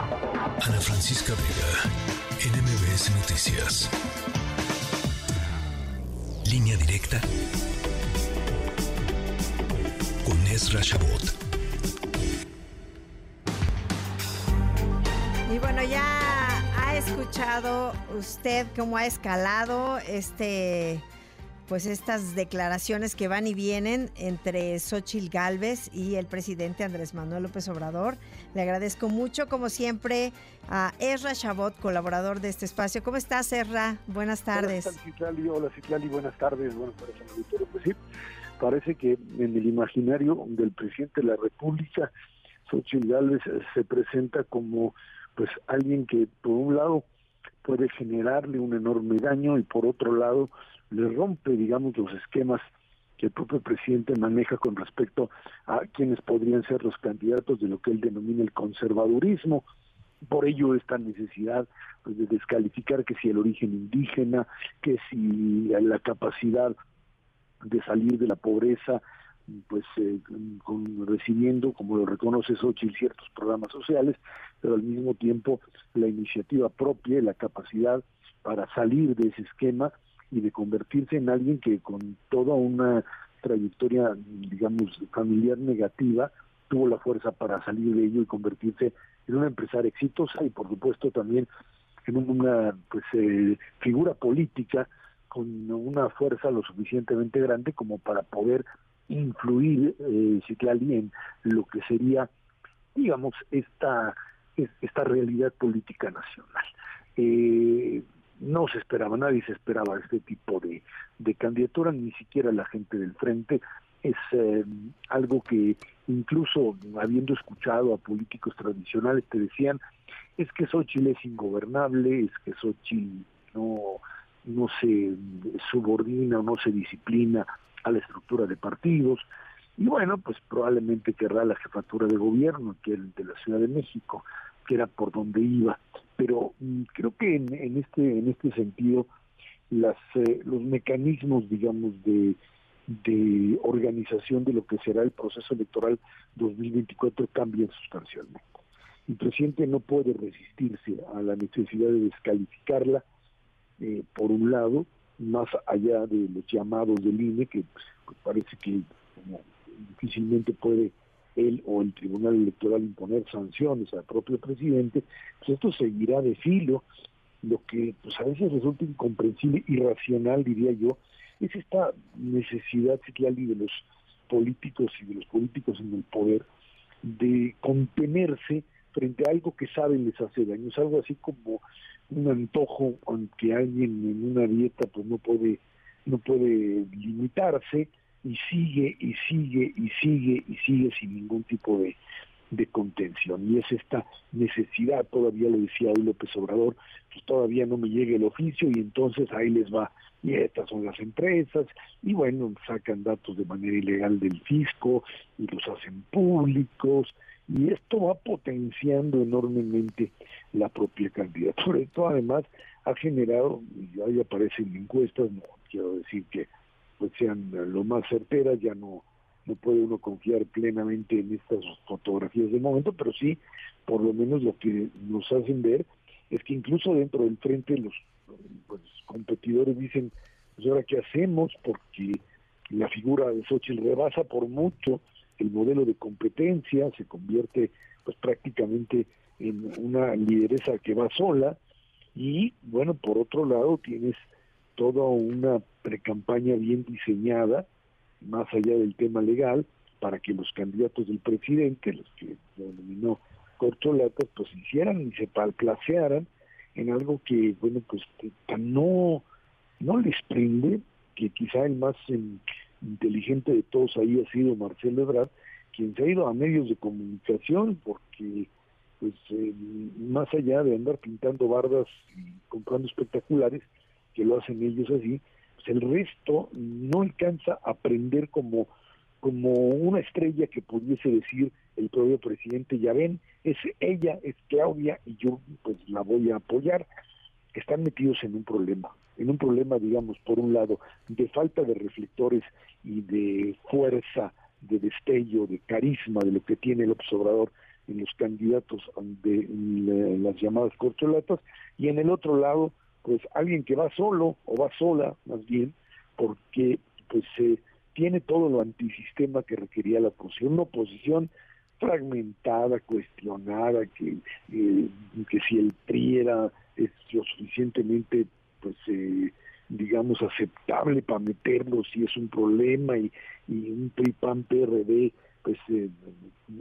Ana Francisca Vega, NMBS Noticias. Línea directa con Ezra Shabot. Y bueno, ya ha escuchado usted cómo ha escalado este pues estas declaraciones que van y vienen entre Xochil Gálvez y el presidente Andrés Manuel López Obrador. Le agradezco mucho, como siempre, a Erra Chabot, colaborador de este espacio. ¿Cómo estás, Erra? Buenas tardes. Hola, Citlali. Hola, Citlali. Buenas tardes. Bueno, para el pues sí, parece que en el imaginario del presidente de la República, Xochitl Gálvez se presenta como pues alguien que, por un lado, puede generarle un enorme daño y por otro lado le rompe, digamos, los esquemas que el propio presidente maneja con respecto a quienes podrían ser los candidatos de lo que él denomina el conservadurismo. Por ello esta necesidad pues, de descalificar que si el origen indígena, que si la capacidad de salir de la pobreza, pues eh, recibiendo, como lo reconoce Xochitl, ciertos programas sociales, pero al mismo tiempo la iniciativa propia la capacidad para salir de ese esquema y de convertirse en alguien que con toda una trayectoria, digamos, familiar negativa, tuvo la fuerza para salir de ello y convertirse en una empresaria exitosa y por supuesto también en una pues eh, figura política con una fuerza lo suficientemente grande como para poder influir eh, en lo que sería digamos esta esta realidad política nacional. Eh, no se esperaba, nadie se esperaba este tipo de, de candidatura, ni siquiera la gente del frente. Es eh, algo que incluso habiendo escuchado a políticos tradicionales te decían, es que Xochitl es ingobernable, es que Xochitl no, no se subordina o no se disciplina a la estructura de partidos. Y bueno, pues probablemente querrá la jefatura de gobierno, que de la Ciudad de México, era por donde iba pero mm, creo que en, este en este sentido las eh, los mecanismos digamos de de organización de lo que será el proceso electoral 2024 cambian sustancialmente. El presidente no puede resistirse a la necesidad de descalificarla, eh, por un lado, más allá de los llamados del INE, que pues, parece que difícilmente puede él o el Tribunal Electoral imponer sanciones al propio presidente, pues esto seguirá de filo. Lo que pues a veces resulta incomprensible, irracional, diría yo, es esta necesidad, Citlali, de los políticos y de los políticos en el poder de contenerse frente a algo que saben les hace daño. Es algo así como un antojo, aunque alguien en una dieta pues no puede no puede limitarse, y sigue y sigue y sigue y sigue sin ningún tipo de, de contención. Y es esta necesidad, todavía lo decía hoy López Obrador, pues todavía no me llegue el oficio y entonces ahí les va, y estas son las empresas, y bueno, sacan datos de manera ilegal del fisco y los hacen públicos, y esto va potenciando enormemente la propia candidatura. Esto además ha generado, y ahí aparecen encuestas, no quiero decir que pues sean lo más certeras, ya no, no puede uno confiar plenamente en estas fotografías del momento, pero sí, por lo menos lo que nos hacen ver es que incluso dentro del frente los pues, competidores dicen, pues ahora qué hacemos, porque la figura de Xochitl rebasa por mucho el modelo de competencia, se convierte pues prácticamente en una lideresa que va sola, y bueno, por otro lado tienes toda una precampaña bien diseñada, más allá del tema legal, para que los candidatos del presidente, los que denominó corcholatas, pues hicieran y se palplacearan en algo que, bueno, pues no, no les prende, que quizá el más inteligente de todos ahí ha sido Marcelo Ebrard, quien se ha ido a medios de comunicación porque pues eh, más allá de andar pintando bardas y comprando espectaculares, que lo hacen ellos así, pues el resto no alcanza a aprender como, como una estrella que pudiese decir el propio presidente, ya ven, es ella, es Claudia, y yo pues la voy a apoyar. Están metidos en un problema, en un problema, digamos, por un lado, de falta de reflectores y de fuerza, de destello, de carisma de lo que tiene el observador en los candidatos de las llamadas corcholatas y en el otro lado pues alguien que va solo o va sola más bien porque pues eh, tiene todo lo antisistema que requería la oposición, una oposición fragmentada, cuestionada, que, eh, que si el PRI era lo suficientemente pues eh, digamos aceptable para meterlo si es un problema y, y un PRI PAN PRD pues eh,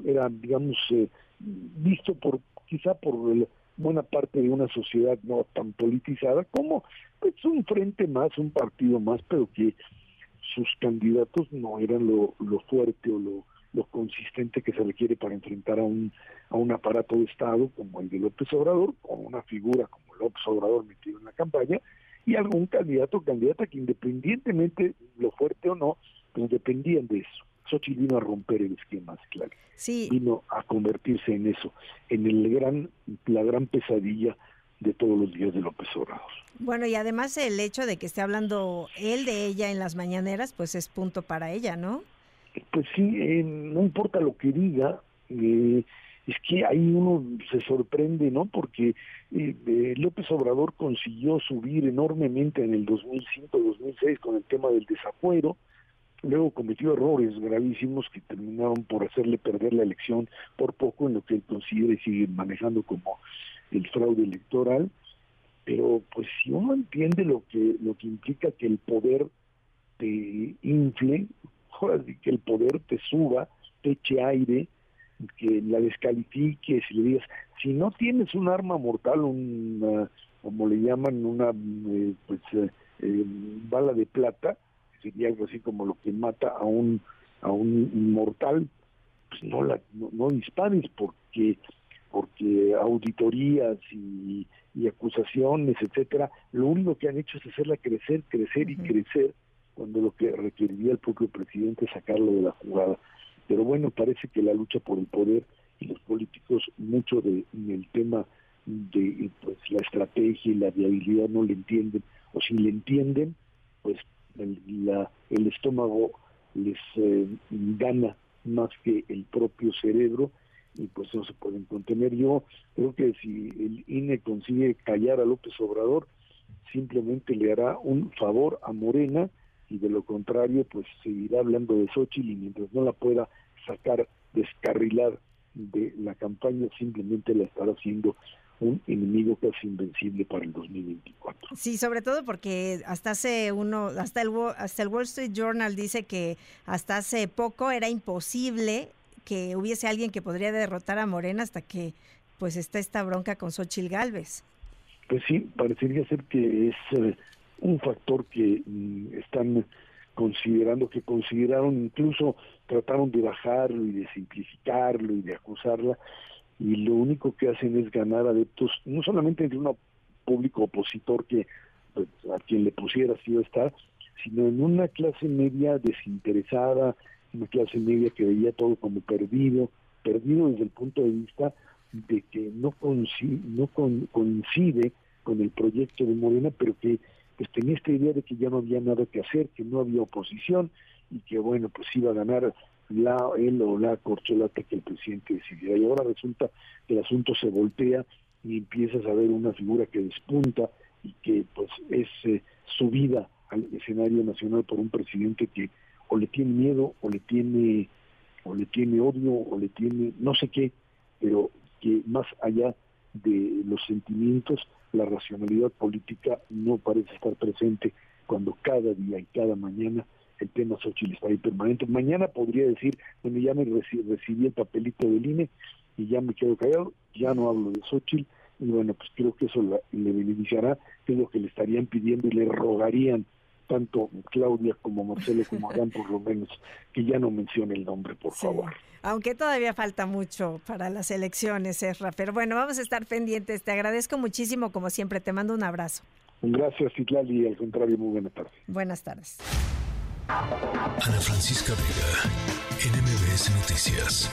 era digamos eh, visto por quizá por buena parte de una sociedad no tan politizada como pues un frente más un partido más pero que sus candidatos no eran lo, lo fuerte o lo, lo consistente que se requiere para enfrentar a un, a un aparato de Estado como el de López Obrador, con una figura como López Obrador metido en la campaña, y algún candidato o candidata que independientemente lo fuerte o no, pues dependían de eso. Xochitl vino a romper el esquema, claro. Sí. Vino a convertirse en eso, en el gran, la gran pesadilla de todos los días de López Obrador. Bueno, y además el hecho de que esté hablando él de ella en las mañaneras, pues es punto para ella, ¿no? Pues sí, eh, no importa lo que diga, eh, es que ahí uno se sorprende, ¿no? Porque eh, López Obrador consiguió subir enormemente en el 2005-2006 con el tema del desafuero, luego cometió errores gravísimos que terminaron por hacerle perder la elección por poco en lo que él considera y sigue manejando como el fraude electoral, pero pues si uno entiende lo que lo que implica que el poder te infle, que el poder te suba, te eche aire, que la descalifiques y le digas, si no tienes un arma mortal, una, como le llaman, una eh, pues eh, eh, bala de plata, sería algo así como lo que mata a un a un mortal, pues no la no, no dispares porque porque auditorías y, acusaciones, etcétera, lo único que han hecho es hacerla crecer, crecer y crecer, cuando lo que requeriría el propio presidente es sacarlo de la jugada. Pero bueno, parece que la lucha por el poder y los políticos mucho de en el tema de pues la estrategia y la viabilidad no le entienden, o si le entienden, pues el, la, el estómago les eh, gana más que el propio cerebro y pues no se pueden contener. Yo creo que si el INE consigue callar a López Obrador, simplemente le hará un favor a Morena y de lo contrario pues seguirá hablando de Xochitl y mientras no la pueda sacar, descarrilar de la campaña, simplemente la estará haciendo un enemigo casi invencible para el 2024. Sí, sobre todo porque hasta hace uno, hasta el, hasta el Wall Street Journal dice que hasta hace poco era imposible que hubiese alguien que podría derrotar a Morena hasta que pues está esta bronca con Xochil Gálvez. Pues sí, parecería ser que es eh, un factor que mm, están considerando, que consideraron, incluso trataron de bajarlo y de simplificarlo y de acusarla, y lo único que hacen es ganar adeptos, no solamente entre un público opositor que pues, a quien le pusiera si iba a estar, sino en una clase media desinteresada, una clase media que veía todo como perdido, perdido desde el punto de vista de que no, coincide, no coincide con el proyecto de Morena, pero que pues tenía esta idea de que ya no había nada que hacer, que no había oposición y que bueno, pues iba a ganar la él o la corcholata que el presidente decidiera. Y ahora resulta que el asunto se voltea y empiezas a ver una figura que despunta y que pues es eh, subida al escenario nacional por un presidente que o le tiene miedo o le tiene o le tiene odio o le tiene no sé qué, pero que más allá de los sentimientos, la racionalidad política no parece estar presente cuando cada día y cada mañana el tema Xochitl está ahí permanente. Mañana podría decir, bueno, ya me recibí el papelito del INE y ya me quedo callado, ya no hablo de Xochitl, y bueno, pues creo que eso le beneficiará, que es lo que le estarían pidiendo y le rogarían tanto Claudia como Marcelo como Adán por lo menos, que ya no mencione el nombre, por favor. Aunque todavía falta mucho para las elecciones, Ezra, pero bueno, vamos a estar pendientes. Te agradezco muchísimo, como siempre, te mando un abrazo. Gracias, Citlali, al contrario, muy buena tarde. Buenas tardes. Ana Francisca Vega, NMBS Noticias.